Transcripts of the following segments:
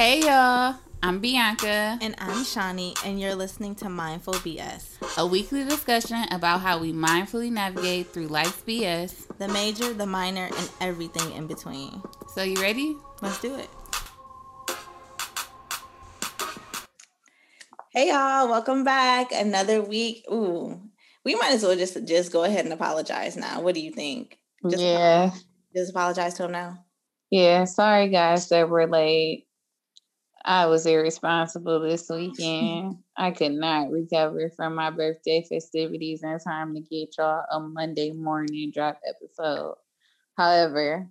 Hey y'all, I'm Bianca. And I'm Shawnee, and you're listening to Mindful BS, a weekly discussion about how we mindfully navigate through life's BS, the major, the minor, and everything in between. So, you ready? Let's do it. Hey y'all, welcome back. Another week. Ooh, we might as well just just go ahead and apologize now. What do you think? Just yeah. Apologize, just apologize to him now. Yeah, sorry guys that we're late. I was irresponsible this weekend. I could not recover from my birthday festivities in time to get y'all a Monday morning drop episode. However,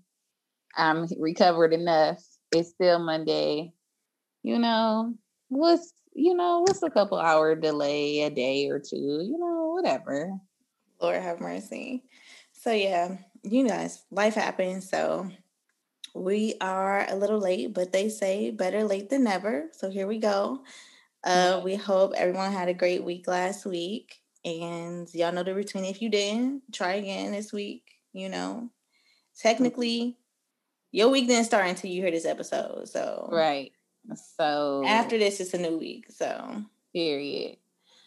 I'm recovered enough. It's still Monday. You know, what's you know, what's a couple hour delay, a day or two, you know, whatever. Lord have mercy. So yeah, you guys, life happens. So we are a little late, but they say better late than never. So here we go. Uh, we hope everyone had a great week last week. And y'all know the routine. If you didn't, try again this week. You know, technically, your week didn't start until you hear this episode. So, right. So, after this, it's a new week. So, period.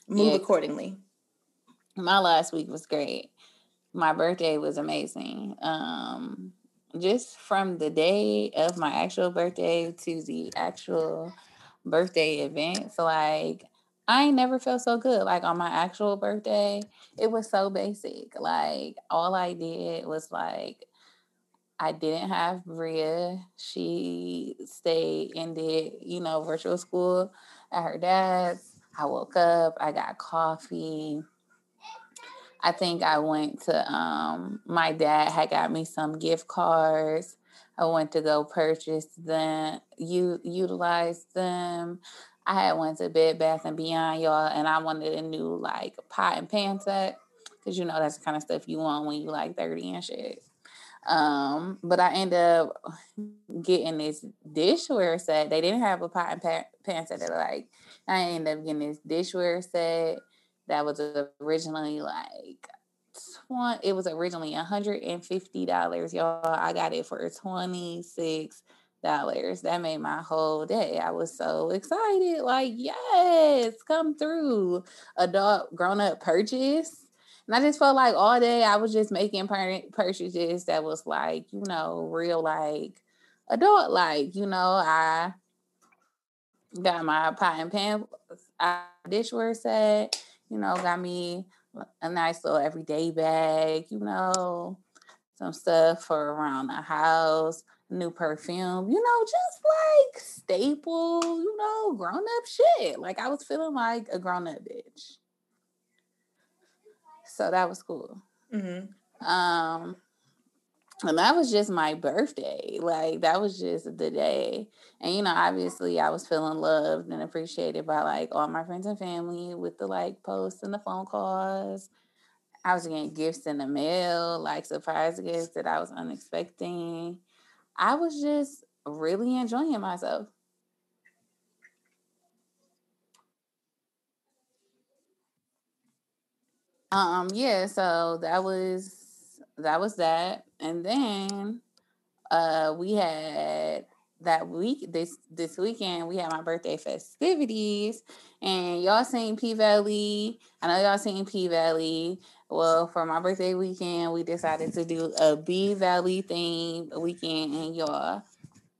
Move yeah. accordingly. My last week was great. My birthday was amazing. Um, just from the day of my actual birthday to the actual birthday event. So like I never felt so good. Like on my actual birthday, it was so basic. Like all I did was like I didn't have Bria. She stayed and did, you know, virtual school at her dad's. I woke up, I got coffee, I think I went to um my dad had got me some gift cards. I went to go purchase them, you utilize them. I had went to Bed Bath and Beyond, y'all, and I wanted a new like pot and pan set because you know that's the kind of stuff you want when you like thirty and shit. Um, but I ended up getting this dishware set. They didn't have a pot and pan, pan set. They like I ended up getting this dishware set that was originally like 20, it was originally $150 y'all. I got it for 26 dollars. That made my whole day. I was so excited like yes come through. Adult grown-up purchase. And i just felt like all day i was just making purchases that was like you know real like adult like you know? I got my pot and pan dishware set you know, got me a nice little everyday bag, you know, some stuff for around the house, new perfume, you know, just like staple, you know, grown up shit. Like I was feeling like a grown up bitch. So that was cool. Mm-hmm. Um, and that was just my birthday. Like that was just the day. And you know, obviously I was feeling loved and appreciated by like all my friends and family with the like posts and the phone calls. I was getting gifts in the mail, like surprise gifts that I was unexpecting. I was just really enjoying myself. Um, yeah, so that was that was that. And then uh we had that week this this weekend we had my birthday festivities and y'all seen P Valley. I know y'all seen P Valley. Well, for my birthday weekend, we decided to do a P Valley theme weekend and y'all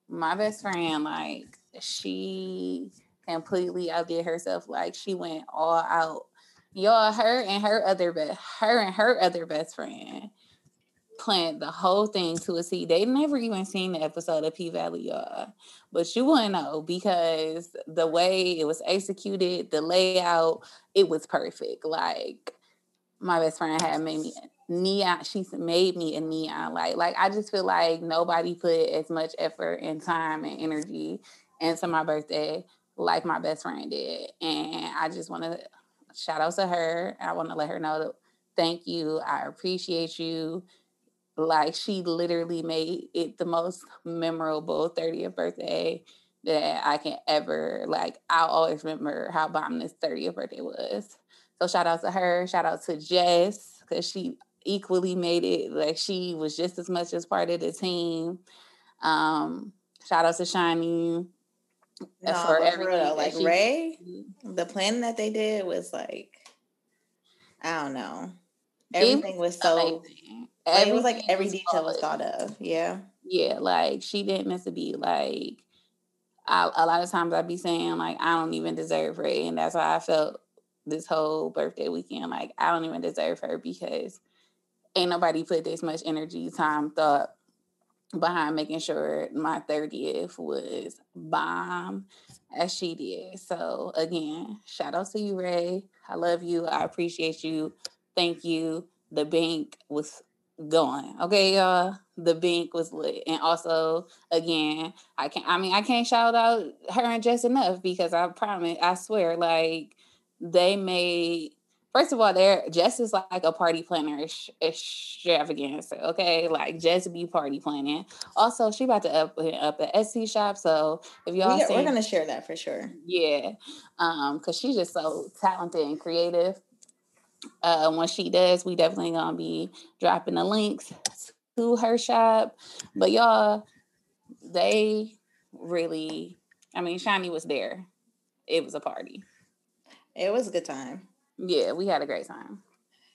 my best friend like she completely outdid herself like she went all out y'all her and her other best her and her other best friend planned the whole thing to a T. They never even seen the episode of P Valley, y'all. But you wouldn't know because the way it was executed, the layout, it was perfect. Like my best friend had made me neon. She's made me a neon light. Like I just feel like nobody put as much effort and time and energy into my birthday like my best friend did. And I just want to shout out to her. I want to let her know that thank you. I appreciate you like she literally made it the most memorable 30th birthday that I can ever like. I'll always remember how bomb this 30th birthday was. So shout out to her. Shout out to Jess because she equally made it. Like she was just as much as part of the team. Um, shout out to Shawnee. No, for everything real, like she- Ray, the planning that they did was like, I don't know. Everything was so. amazing. Like, it was like every detail was thought of. Yeah. Yeah, like she didn't miss a beat. Like I, a lot of times I'd be saying like I don't even deserve her, and that's why I felt this whole birthday weekend. Like I don't even deserve her because ain't nobody put this much energy, time, thought behind making sure my thirtieth was bomb as she did. So again, shout out to you, Ray. I love you. I appreciate you. Thank you. The bank was going. Okay, y'all. The bank was lit. And also, again, I can't I mean I can't shout out her and Jess enough because I promise, I swear, like they made first of all, they're Jess is like a party planner ex- extravaganza. Okay. Like Jess be party planning. Also, she about to up up an Etsy shop. So if y'all We, we're gonna share that for sure. yeah, um, because she's just so talented and creative. Uh, when she does, we definitely gonna be dropping the links to her shop. But y'all, they really, I mean, Shawnee was there. It was a party. It was a good time. Yeah, we had a great time.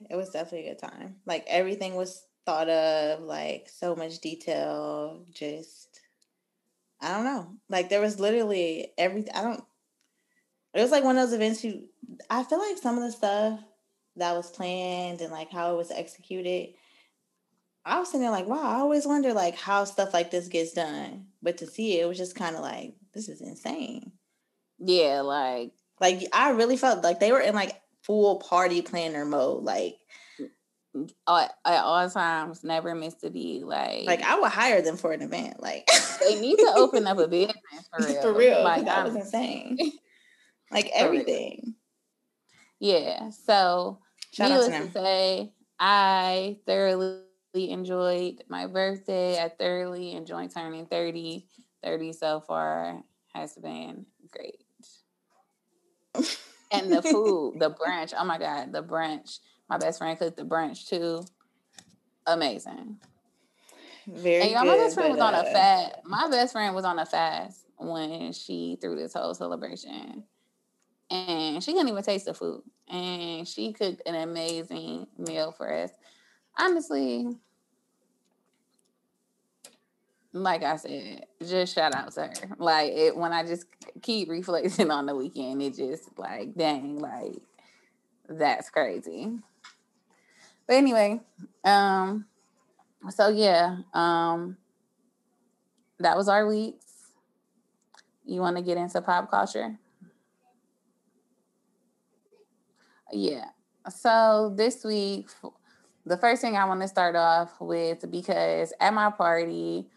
It was definitely a good time. Like everything was thought of, like so much detail. Just, I don't know. Like there was literally every. I don't. It was like one of those events. You, I feel like some of the stuff that was planned and like how it was executed. I was sitting there like, wow. I always wonder like how stuff like this gets done, but to see it, it was just kind of like this is insane. Yeah, like Like I really felt like they were in like full party planner mode. Like at, at all times, never missed a beat. Like, like I would hire them for an event. Like they need to open up a business for real. for real. Like, that was insane. Like everything. yeah. So Shout out to Needless to say, I thoroughly enjoyed my birthday. I thoroughly enjoyed turning 30. 30 so far has been great. And the food, the brunch, oh my God, the brunch. My best friend cooked the brunch too. Amazing. Very And y'all, good. my best friend was on a uh, fast. My best friend was on a fast when she threw this whole celebration. And she couldn't even taste the food. And she cooked an amazing meal for us. Honestly, like I said, just shout out to her. Like it when I just keep reflecting on the weekend, it just like dang, like that's crazy. But anyway, um, so yeah, um, that was our weeks. You want to get into pop culture? Yeah. So this week, the first thing I want to start off with because at my party,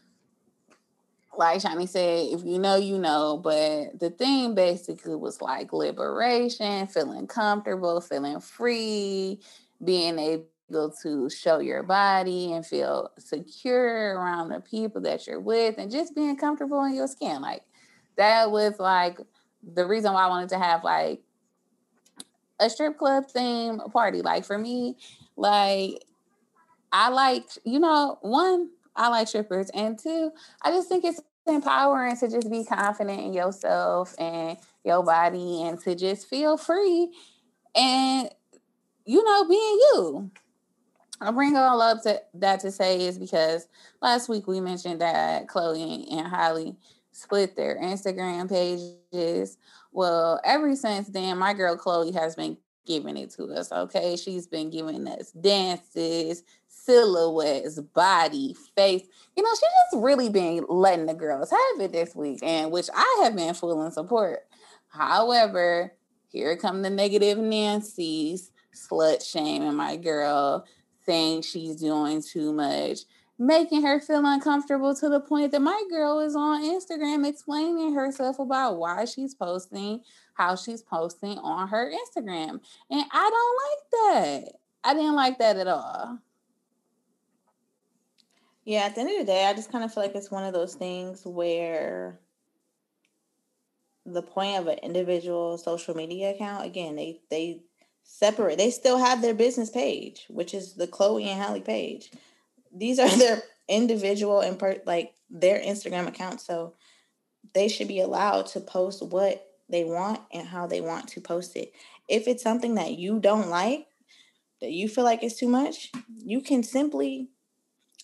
like Shawnee said, if you know, you know. But the theme basically was like liberation, feeling comfortable, feeling free, being able to show your body and feel secure around the people that you're with, and just being comfortable in your skin. Like that was like the reason why I wanted to have like a strip club theme party. Like for me, like I like, you know, one, I like strippers, and two, I just think it's empowering to just be confident in yourself and your body and to just feel free and you know being you. I bring all up to that to say is because last week we mentioned that Chloe and Halle split their Instagram pages. Well, ever since then, my girl Chloe has been giving it to us. Okay, she's been giving us dances, silhouettes, body, face. You know, she's just really been letting the girls have it this week, and which I have been full in support. However, here come the negative Nancy's slut shaming my girl, saying she's doing too much, making her feel uncomfortable to the point that my girl is on Instagram explaining herself about why she's posting how she's posting on her Instagram. And I don't like that. I didn't like that at all. Yeah, at the end of the day, I just kind of feel like it's one of those things where the point of an individual social media account, again, they they separate. They still have their business page, which is the Chloe and Halle page. These are their individual and per, like their Instagram accounts. So they should be allowed to post what they want and how they want to post it. If it's something that you don't like, that you feel like it's too much, you can simply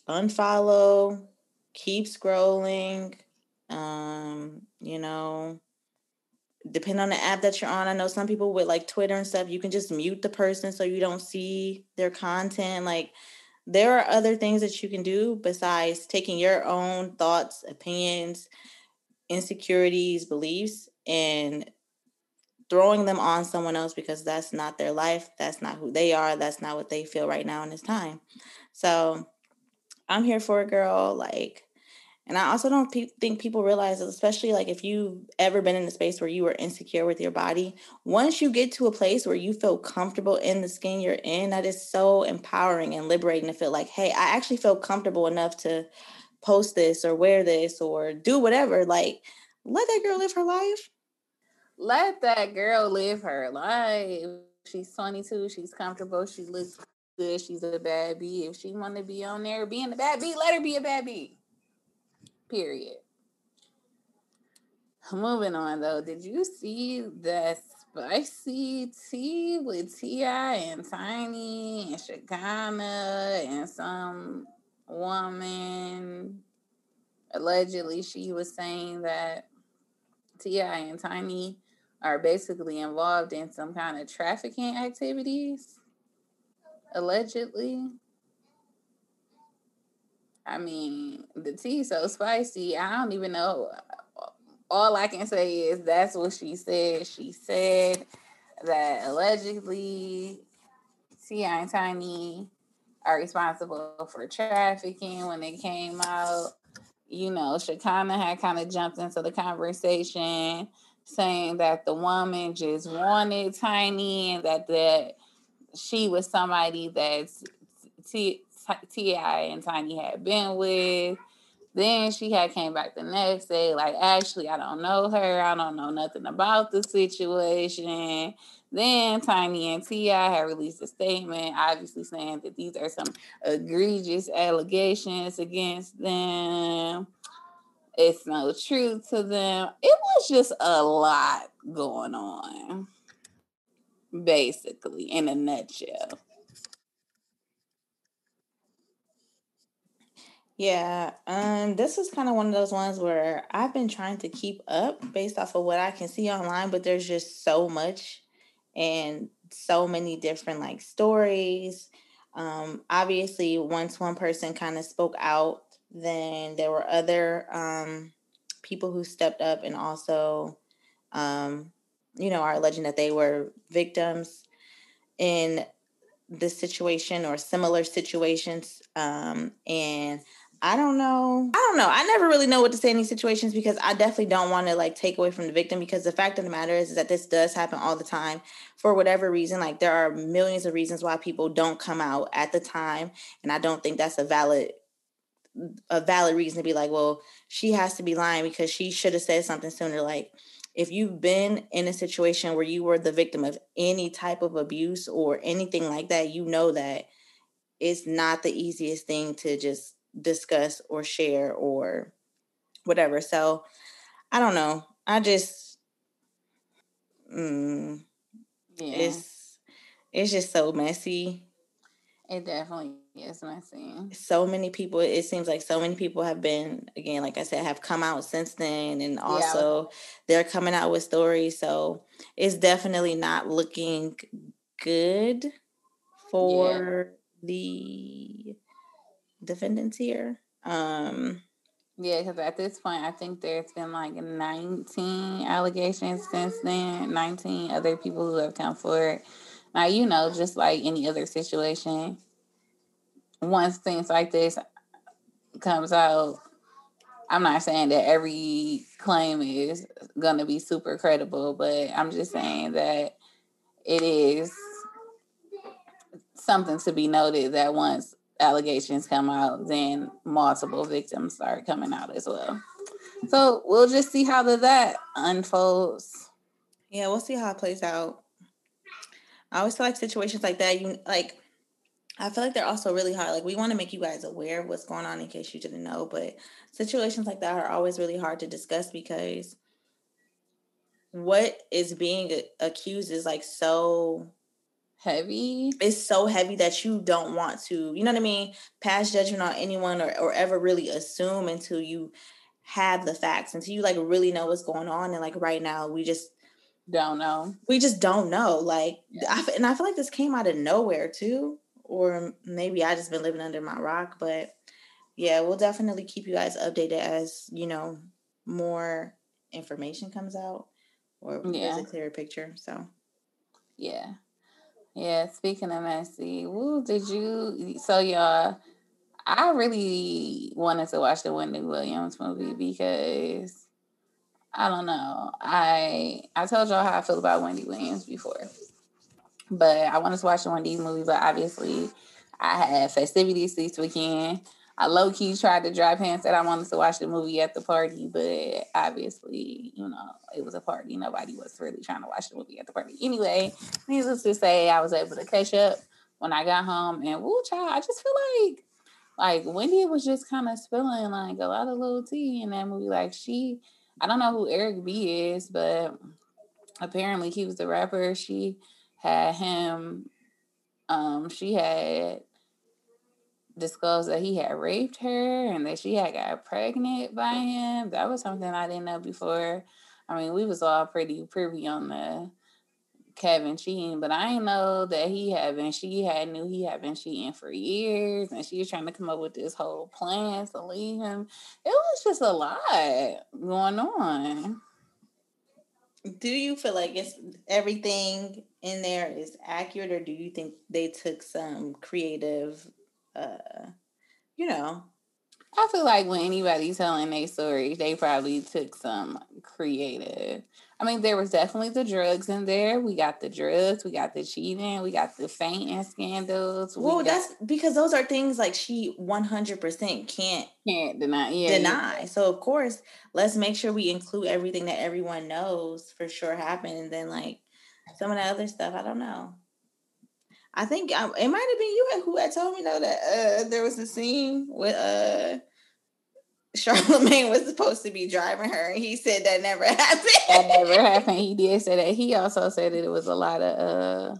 unfollow, keep scrolling, um, you know, depend on the app that you're on. I know some people with like Twitter and stuff, you can just mute the person so you don't see their content. Like there are other things that you can do besides taking your own thoughts, opinions, insecurities, beliefs, and throwing them on someone else because that's not their life. That's not who they are. That's not what they feel right now in this time. So I'm here for a girl. Like, and I also don't pe- think people realize, especially like if you've ever been in a space where you were insecure with your body, once you get to a place where you feel comfortable in the skin you're in, that is so empowering and liberating to feel like, hey, I actually feel comfortable enough to post this or wear this or do whatever. Like, let that girl live her life. Let that girl live her life. She's 22, she's comfortable, she looks good, she's a bad bee. If she want to be on there being a bad bee, let her be a bad bee. Period. Moving on though, did you see that spicy tea with T.I. and Tiny and Shekinah and some woman? Allegedly, she was saying that T.I. and Tiny are basically involved in some kind of trafficking activities. Allegedly. I mean, the tea so spicy. I don't even know. All I can say is that's what she said. She said that allegedly T.I. and Tiny are responsible for trafficking when they came out. You know, Shekinah had kind of jumped into the conversation saying that the woman just wanted Tiny and that that she was somebody that's T.I. and Tiny had been with. Then she had came back the next day, like, actually, I don't know her. I don't know nothing about the situation. Then Tiny and T.I. had released a statement, obviously saying that these are some egregious allegations against them. It's no truth to them. It was just a lot going on, basically, in a nutshell. Yeah, um, this is kind of one of those ones where I've been trying to keep up based off of what I can see online, but there's just so much and so many different like stories. Um, obviously, once one person kind of spoke out, then there were other um, people who stepped up and also, um, you know, are alleging that they were victims in this situation or similar situations. Um, and I don't know. I don't know. I never really know what to say in these situations because I definitely don't want to like take away from the victim because the fact of the matter is, is that this does happen all the time for whatever reason. Like there are millions of reasons why people don't come out at the time, and I don't think that's a valid a valid reason to be like, well, she has to be lying because she should have said something sooner. Like if you've been in a situation where you were the victim of any type of abuse or anything like that, you know that it's not the easiest thing to just discuss or share or whatever. So I don't know. I just mm, yeah. it's it's just so messy. It definitely is messy. So many people. It seems like so many people have been again, like I said, have come out since then, and also yeah. they're coming out with stories. So it's definitely not looking good for yeah. the defendants here. Um, yeah, because at this point, I think there's been like 19 allegations since then, 19 other people who have come forward. Now, you know, just like any other situation, once things like this comes out, I'm not saying that every claim is going to be super credible, but I'm just saying that it is something to be noted that once allegations come out, then multiple victims start coming out as well. So we'll just see how that unfolds. Yeah, we'll see how it plays out. I always feel like situations like that, you like I feel like they're also really hard. Like we want to make you guys aware of what's going on in case you didn't know, but situations like that are always really hard to discuss because what is being accused is like so heavy. It's so heavy that you don't want to, you know what I mean, pass judgment on anyone or, or ever really assume until you have the facts, until you like really know what's going on. And like right now, we just don't know. We just don't know. Like, yeah. I, and I feel like this came out of nowhere too, or maybe I just been living under my rock. But yeah, we'll definitely keep you guys updated as you know more information comes out or yeah. there's a clearer picture. So yeah, yeah. Speaking of messy, woo, did you? So y'all. I really wanted to watch the Wendy Williams movie because I don't know. I I told y'all how I feel about Wendy Williams before, but I wanted to watch the Wendy movie. But obviously, I had festivities this weekend. I low key tried to drive and said I wanted to watch the movie at the party, but obviously, you know, it was a party. Nobody was really trying to watch the movie at the party. Anyway, needless to say, I was able to catch up when I got home, and woo, child, I just feel like like Wendy was just kind of spilling like a lot of little tea in that movie. Like she I don't know who Eric B is, but apparently he was the rapper. She had him. Um, she had disclosed that he had raped her and that she had got pregnant by him. That was something I didn't know before. I mean, we was all pretty privy on the Kevin cheating, but I didn't know that he had been, she had knew he had been cheating for years and she was trying to come up with this whole plan to leave him. It was just a lot going on. Do you feel like it's everything in there is accurate or do you think they took some creative uh you know I feel like when anybody's telling their story, they probably took some creative I mean, there was definitely the drugs in there. We got the drugs, we got the cheating, we got the fainting scandals. Well, we that's because those are things like she 100% can't can't deny. Yeah, deny. Yeah. So of course, let's make sure we include everything that everyone knows for sure happened, and then like some of the other stuff, I don't know. I think I, it might have been you who had told me though that uh, there was a scene with uh Charlemagne was supposed to be driving her, and he said that never happened. that never happened. He did say that. He also said that it was a lot of uh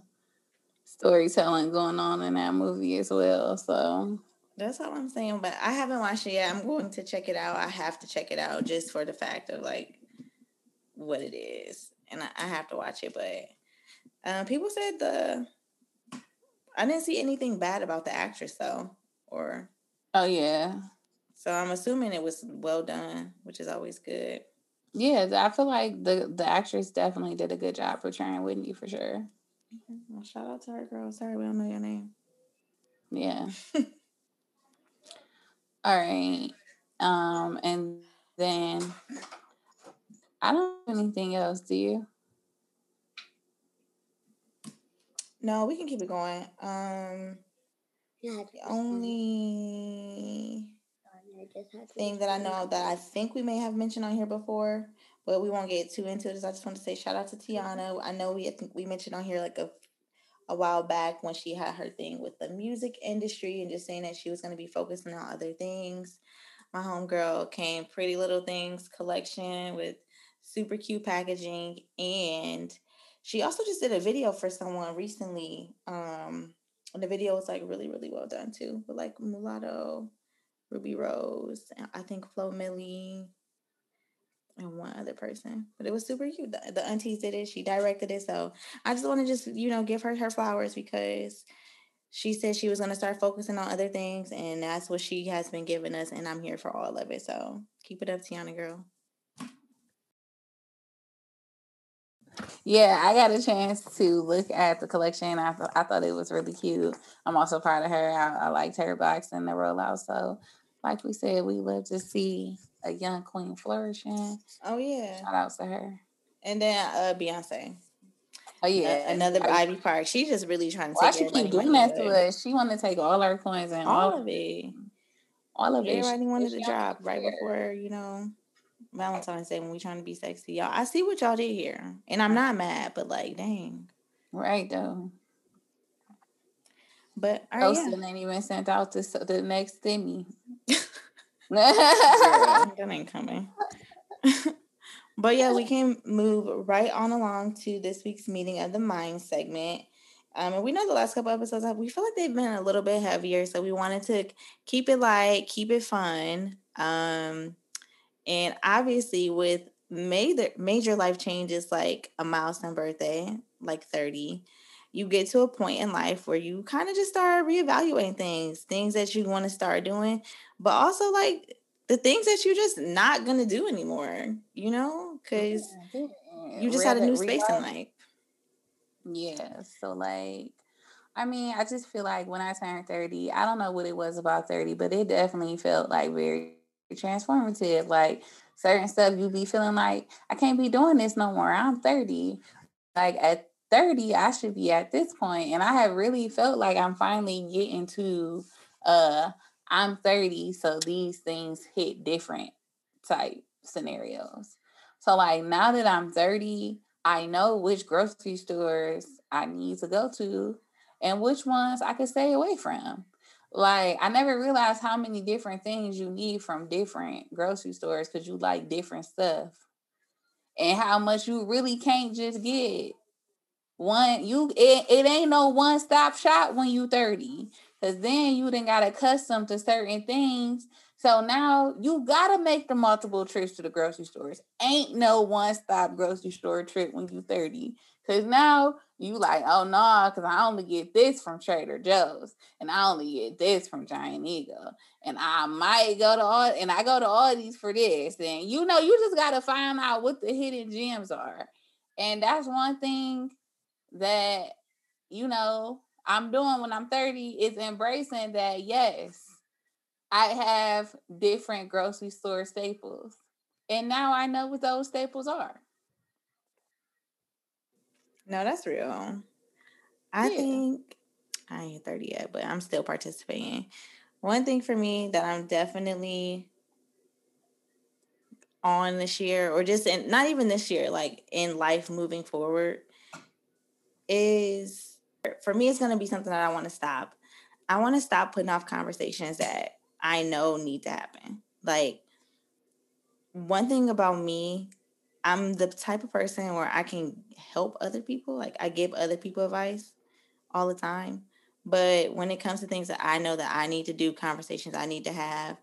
storytelling going on in that movie as well. So that's all I'm saying. But I haven't watched it yet. I'm going to check it out. I have to check it out just for the fact of like what it is, and I, I have to watch it. But um, people said the I didn't see anything bad about the actress though, or oh yeah, so I'm assuming it was well done, which is always good. Yeah, I feel like the the actress definitely did a good job portraying Whitney for sure. Well, shout out to her, girl. Sorry, we don't know your name. Yeah. All right. Um, and then I don't have anything else. Do you? No, we can keep it going. Um, yeah, only thing that I know that I think we may have mentioned on here before, but we won't get too into it. Is I just want to say shout out to Teyana. I know we I think we mentioned on here like a a while back when she had her thing with the music industry and just saying that she was going to be focusing on other things. My homegirl came Pretty Little Things collection with super cute packaging and she also just did a video for someone recently um and the video was like really really well done too with like mulatto Rubi Rose, and I think Flo Milli, and one other person. But it was super cute. The, the aunties did it. She directed it. So I just want to just, you know, give her her flowers because she said she was going to start focusing on other things. And that's what she has been giving us. And I'm here for all of it. So keep it up, Teyana girl. Yeah, I got a chance to look at the collection. I, th- I thought it was really cute. I'm also proud of her. I, I liked her box and the rollout. So, like we said, we love to see a young queen flourishing. Oh yeah, shout outs to her. And then uh, Beyonce. Oh yeah, another I, Ivy Park. She's just really trying to. Why she keep doing that to us? She want to take all our coins and all, all of it. All of it. Everybody wanted to drop right before you know Valentine's Day when we trying to be sexy. Y'all, I see what y'all did here. And I'm not mad, but like, dang. Right though. But right, oh, yeah. ain't even sent out to the next Demi. that ain't coming. but yeah, we can move right on along to this week's meeting of the mind segment. Um, and we know the last couple episodes, we feel like they've been a little bit heavier, so we wanted to keep it light, keep it fun. Um, and obviously, with major major life changes like a milestone birthday, like thirty, you get to a point in life where you kind of just start reevaluating things, things that you want to start doing, but also like the things that you're just not gonna do anymore. You know, because yeah, you just had a new space in life. Yeah. So like I mean, I just feel like when I turned 30, I don't know what it was about 30, but it definitely felt like very transformative. Like certain stuff you be feeling like I can't be doing this no more. I'm 30. Like at 30, I should be at this point. And I have really felt like I'm finally getting to uh I'm 30, so these things hit different type scenarios. So like now that I'm 30, I know which grocery stores I need to go to and which ones I can stay away from. Like I never realized how many different things you need from different grocery stores because you like different stuff. And how much you really can't just get one you it, it ain't no one stop shop when you 30 because then you didn't got accustomed to certain things so now you gotta make the multiple trips to the grocery stores. Ain't no one stop grocery store trip when you 30. Cause now you like, oh no, nah, because I only get this from Trader Joe's and I only get this from Giant Eagle. And I might go to all and I go to all these for this. And you know, you just gotta find out what the hidden gems are. And that's one thing that, you know, I'm doing when I'm 30 is embracing that yes, I have different grocery store staples. And now I know what those staples are. No, that's real. I yeah. think I ain't 30 yet, but I'm still participating. One thing for me that I'm definitely on this year, or just in not even this year, like in life moving forward, is for me, it's going to be something that I want to stop. I want to stop putting off conversations that I know need to happen. Like, one thing about me, I'm the type of person where I can help other people. Like, I give other people advice all the time. But when it comes to things that I know that I need to do, conversations I need to have,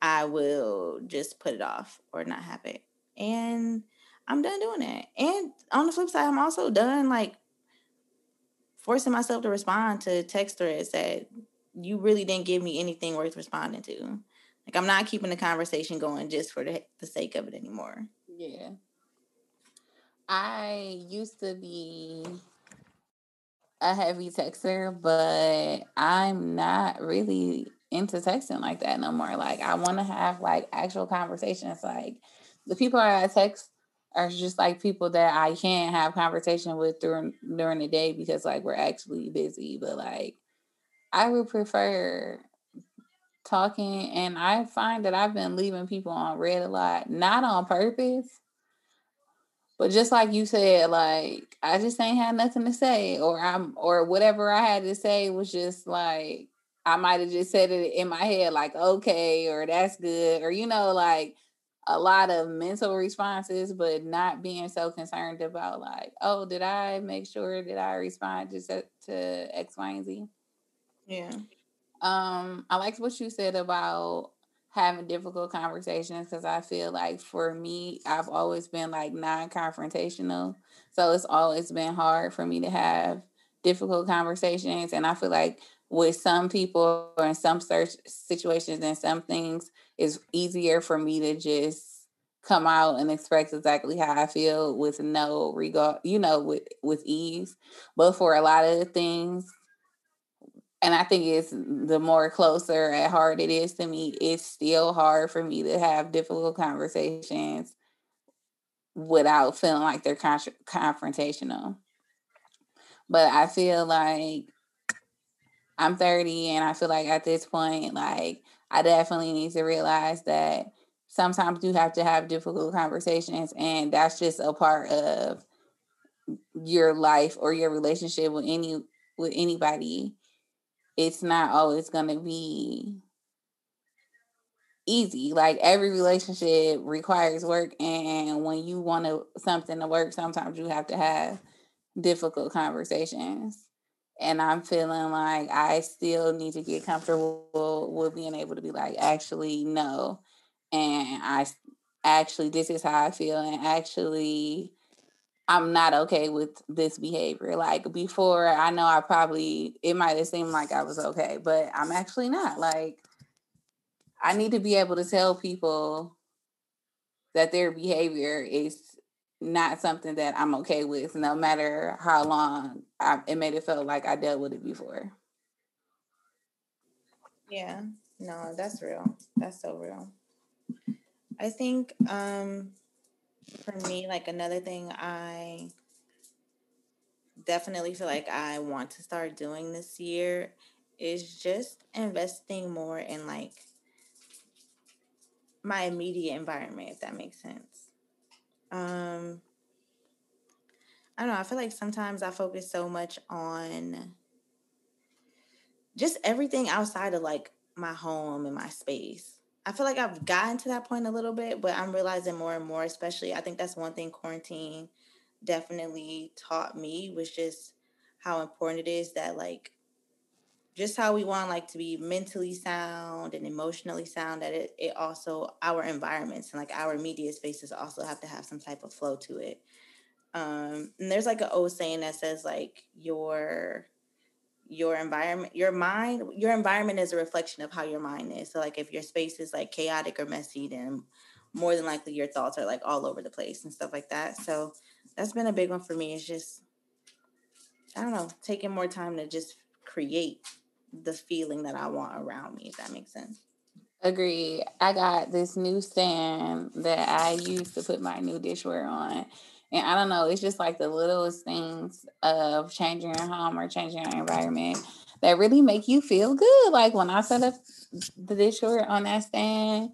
I will just put it off or not have it. And I'm done doing that. And on the flip side, I'm also done like forcing myself to respond to text threads that you really didn't give me anything worth responding to. Like I'm not keeping the conversation going just for the, the sake of it anymore. Yeah. I used to be a heavy texter, but I'm not really into texting like that no more. Like I want to have like actual conversations. Like the people I text are just like people that I can't have conversation with during during the day because like we're actually busy. But like I would prefer talking and I find that I've been leaving people on read a lot, not on purpose. But just like you said, like I just ain't had nothing to say, or I'm or whatever I had to say was just like I might have just said it in my head, like, okay, or that's good, or you know, like a lot of mental responses, but not being so concerned about like, oh, did I make sure that I respond just to X, Y, and Z? Yeah. Um, I liked what you said about having difficult conversations because I feel like for me, I've always been like non-confrontational. So it's always been hard for me to have difficult conversations. And I feel like with some people or in some search situations and some things, it's easier for me to just come out and express exactly how I feel with no regard, you know, with with ease. But for a lot of things, and I think it's the more closer at heart it is to me, it's still hard for me to have difficult conversations without feeling like they're con- confrontational. But I feel like I'm 30 and I feel like at this point, like I definitely need to realize that sometimes you have to have difficult conversations and that's just a part of your life or your relationship with any with anybody it's not always going to be easy. Like every relationship requires work, and when you want to, something to work, sometimes you have to have difficult conversations. And I'm feeling like I still need to get comfortable with being able to be like, actually, no. And I actually, this is how I feel. And actually, I'm not okay with this behavior. Like before, I know I probably, it might have seemed like I was okay, but I'm actually not. Like, I need to be able to tell people that their behavior is not something that I'm okay with, no matter how long I, it made it feel like I dealt with it before. Yeah, no, that's real. That's so real. I think um, for me, like another thing I definitely feel like I want to start doing this year is just investing more in like my immediate environment, if that makes sense. Um, I don't know. I feel like sometimes I focus so much on just everything outside of like my home and my space. I feel like I've gotten to that point a little bit, but I'm realizing more and more, especially I think that's one thing quarantine definitely taught me was just how important it is that like just how we want like to be mentally sound and emotionally sound that it, it also our environments and like our media spaces also have to have some type of flow to it. Um and there's like an old saying that says like your your environment your mind your environment is a reflection of how your mind is so like if your space is like chaotic or messy then more than likely your thoughts are like all over the place and stuff like that so that's been a big one for me it's just i don't know taking more time to just create the feeling that I want around me, if that makes sense. Agree. I got this new stand that I use to put my new dishware on. And I don't know, it's just like the littlest things of changing your home or changing your environment that really make you feel good. Like when I set up the dishware on that stand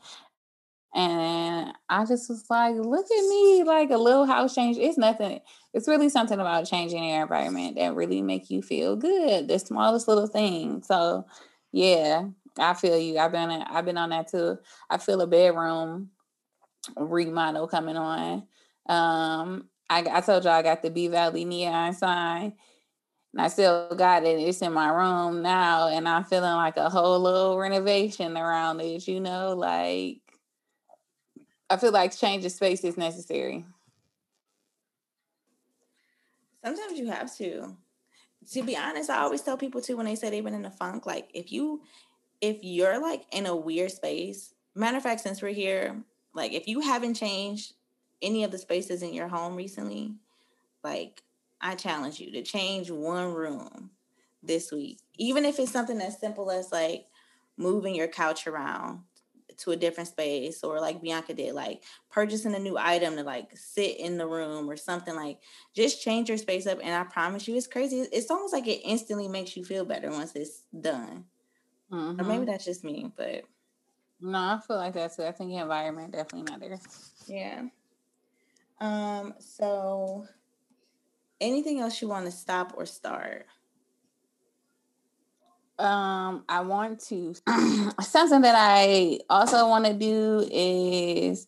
and I just was like, look at me, like a little house change. It's nothing. It's really something about changing your environment that really make you feel good. The smallest little thing. So yeah, I feel you. I've been I've been on that too. I feel a bedroom remodel coming on. Um, I, I told y'all I got the P Valley neon sign. And I still got it. It's in my room now, and I'm feeling like a whole little renovation around it. You know, like I feel like change of space is necessary. Sometimes you have to. To be honest, I always tell people too when they say they've been in a funk, like if you if you're like in a weird space, matter of fact, since we're here, like if you haven't changed any of the spaces in your home recently, like I challenge you to change one room this week. Even if it's something as simple as like moving your couch around, to a different space or like Bianca did, like purchasing a new item to like sit in the room or something like just change your space up. And I promise you, it's crazy. It's almost like it instantly makes you feel better once it's done. Mm-hmm. Or maybe mm-hmm. that's just me, but no, I feel like that's it. I think the environment definitely matters. Yeah. Um, so anything else you want to stop or start? Um, I want to something that I also want to do is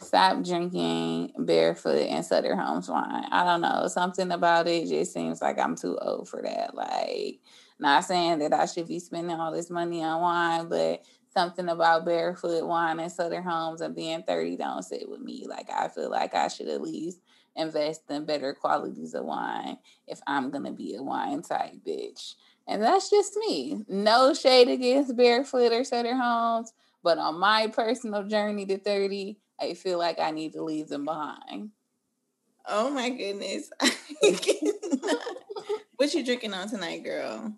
stop drinking barefoot and Sutter Homes wine. I don't know, something about it just seems like I'm too old for that. Like, not saying that I should be spending all this money on wine, but something about barefoot wine and Sutter Homes and being 30 don't sit with me. Like, I feel like I should at least invest in better qualities of wine if I'm gonna be a wine type bitch. And that's just me. No shade against Barefoot or Sutter Homes, but on my personal journey to 30, I feel like I need to leave them behind. Oh my goodness. what you drinking on tonight, girl?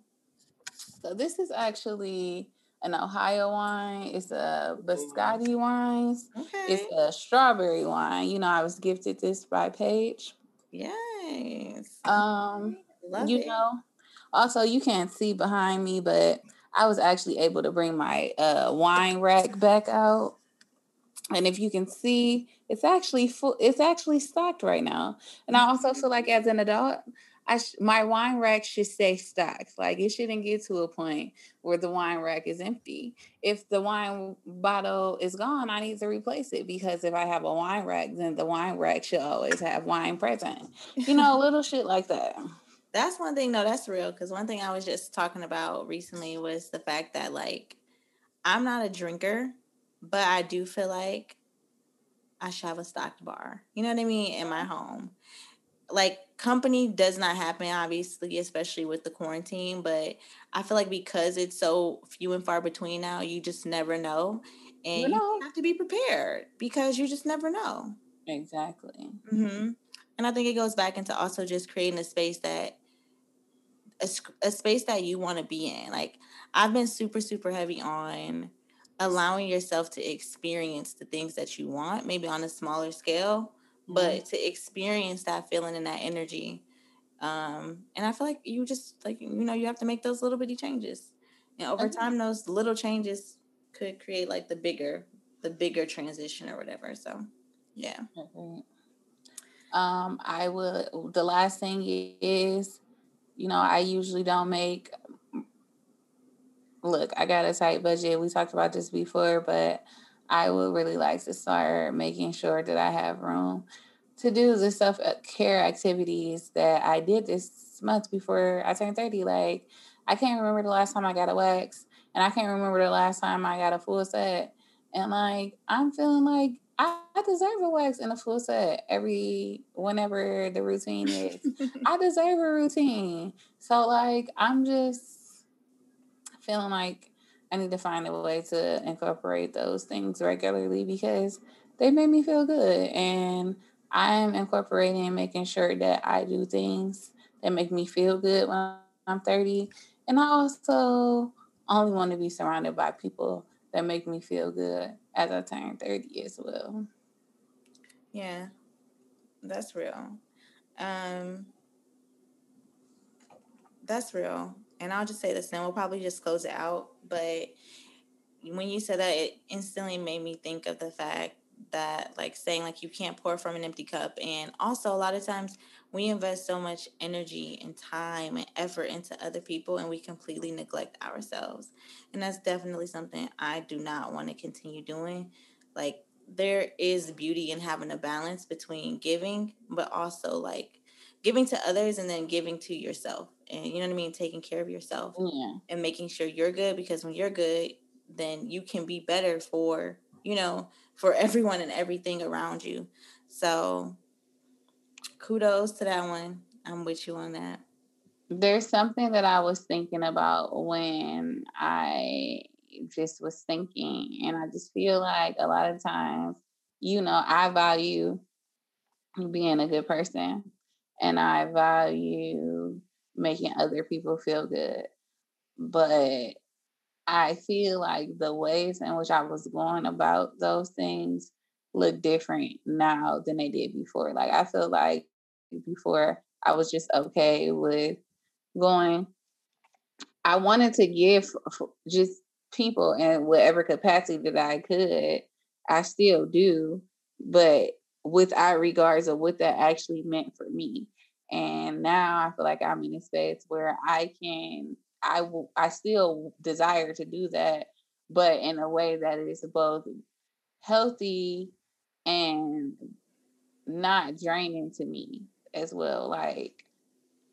So this is actually an Ohio wine. It's a Biscotti wines. Okay. It's a strawberry wine. You know, I was gifted this by Paige. Yes. Um, Love you it. know, also, you can't see behind me, but I was actually able to bring my uh, wine rack back out. And if you can see, it's actually full, it's actually stocked right now. And I also feel like as an adult, I sh- my wine rack should stay stocked. Like it shouldn't get to a point where the wine rack is empty. If the wine bottle is gone, I need to replace it because if I have a wine rack, then the wine rack should always have wine present. You know, little shit like that. That's one thing. No, that's real. Because one thing I was just talking about recently was the fact that like I'm not a drinker, but I do feel like I should have a stocked bar. You know what I mean? In my home like company does not happen obviously especially with the quarantine but i feel like because it's so few and far between now you just never know and you, know. you have to be prepared because you just never know exactly mm-hmm. and i think it goes back into also just creating a space that a, a space that you want to be in like i've been super super heavy on allowing yourself to experience the things that you want maybe on a smaller scale but mm-hmm. to experience that feeling and that energy um and i feel like you just like you know you have to make those little bitty changes. And over time those little changes could create like the bigger the bigger transition or whatever so yeah. Um i would the last thing is you know i usually don't make look i got a tight budget. We talked about this before but I would really like to start making sure that I have room to do the self uh, care activities that I did this month before I turned 30. Like, I can't remember the last time I got a wax, and I can't remember the last time I got a full set. And like, I'm feeling like I, I deserve a wax and a full set every whenever the routine is. I deserve a routine. So, like, I'm just feeling like I need to find a way to incorporate those things regularly because they make me feel good. And I'm incorporating and making sure that I do things that make me feel good when I'm 30. And I also only want to be surrounded by people that make me feel good as I turn 30 as well. Yeah, that's real. Um, that's real. And I'll just say this, and we'll probably just close it out. But when you said that, it instantly made me think of the fact that, like saying like you can't pour from an empty cup. And also, a lot of times we invest so much energy and time and effort into other people, and we completely neglect ourselves. And that's definitely something I do not want to continue doing. Like there is beauty in having a balance between giving, but also like giving to others and then giving to yourself and you know what I mean, taking care of yourself yeah. and making sure you're good because when you're good, then you can be better for, you know, for everyone and everything around you. So kudos to that one. I'm with you on that. There's something that I was thinking about when I just was thinking, and I just feel like a lot of times, you know, I value being a good person and I value making other people feel good. But I feel like the ways in which I was going about those things look different now than they did before. Like I feel like before I was just okay with going. I wanted to give just people in whatever capacity that I could. I still do, but without regards of what that actually meant for me. And now I feel like I'm in a space where I can, I will, I still desire to do that, but in a way that is both healthy and not draining to me as well. Like,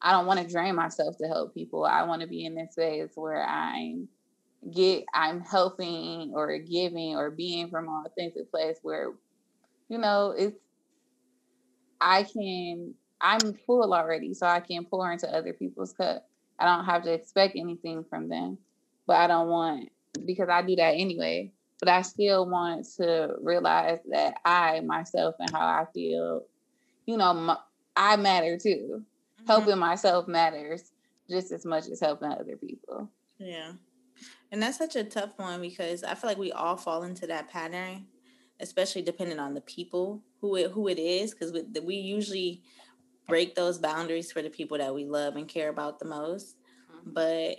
I don't want to drain myself to help people. I want to be in this space where I'm get I'm helping or giving or being from an authentic place where, you know, it's I can I'm full already, so I can pour into other people's cup. I don't have to expect anything from them, but I don't want because I do that anyway. But I still want to realize that I myself and how I feel, you know, my, I matter too. Mm-hmm. Helping myself matters just as much as helping other people. Yeah. And that's such a tough one because I feel like we all fall into that pattern, especially depending on the people who it, who it is, because we, we usually break those boundaries for the people that we love and care about the most. Mm-hmm. But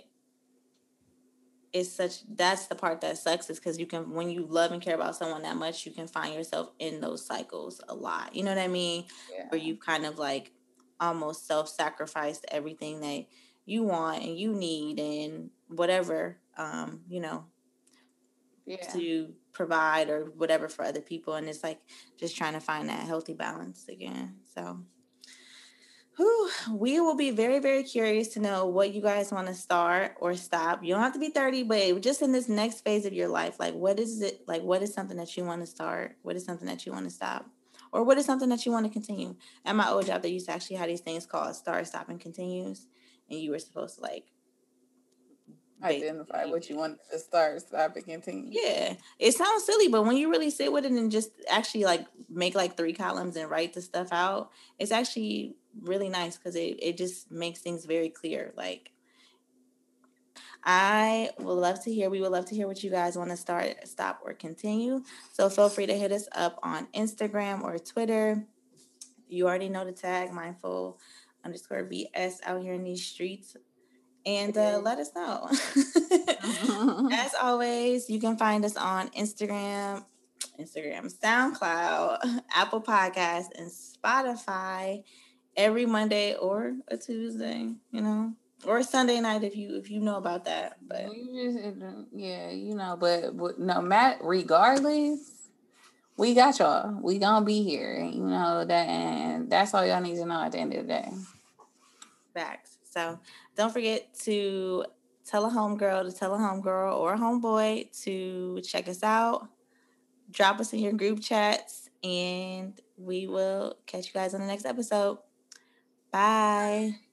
it's such that's the part that sucks is because you can when you love and care about someone that much, you can find yourself in those cycles a lot. You know what I mean? Yeah. Where you've kind of like almost self-sacrifice everything that you want and you need and whatever um, you know, yeah. to provide or whatever for other people. And it's like just trying to find that healthy balance again. So whew, we will be very, very curious to know what you guys want to start or stop. You don't have to be 30, but just in this next phase of your life, like what is it like what is something that you want to start? What is something that you want to stop? Or what is something that you want to continue? At my old job, they used to actually have these things called start, stop, and continues. And you were supposed to like identify what you want to start, stop, and continue. Yeah, it sounds silly, but when you really sit with it and just actually like make like three columns and write the stuff out, it's actually really nice because it it just makes things very clear. Like, I would love to hear. We would love to hear what you guys want to start, stop, or continue. So feel free to hit us up on Instagram or Twitter. You already know the tag mindful underscore BS out here in these streets and uh, let us know. As always, you can find us on Instagram, Instagram, SoundCloud, Apple Podcast, and Spotify every Monday or a Tuesday, you know, or Sunday night if you if you know about that. But yeah, you know, but, but no, Matt, regardless, we got y'all. We gonna be here, you know that, and that's all y'all need to know at the end of the day. Facts. So don't forget to tell a homegirl to tell a homegirl or a homeboy to check us out. Drop us in your group chats, and we will catch you guys on the next episode. Bye.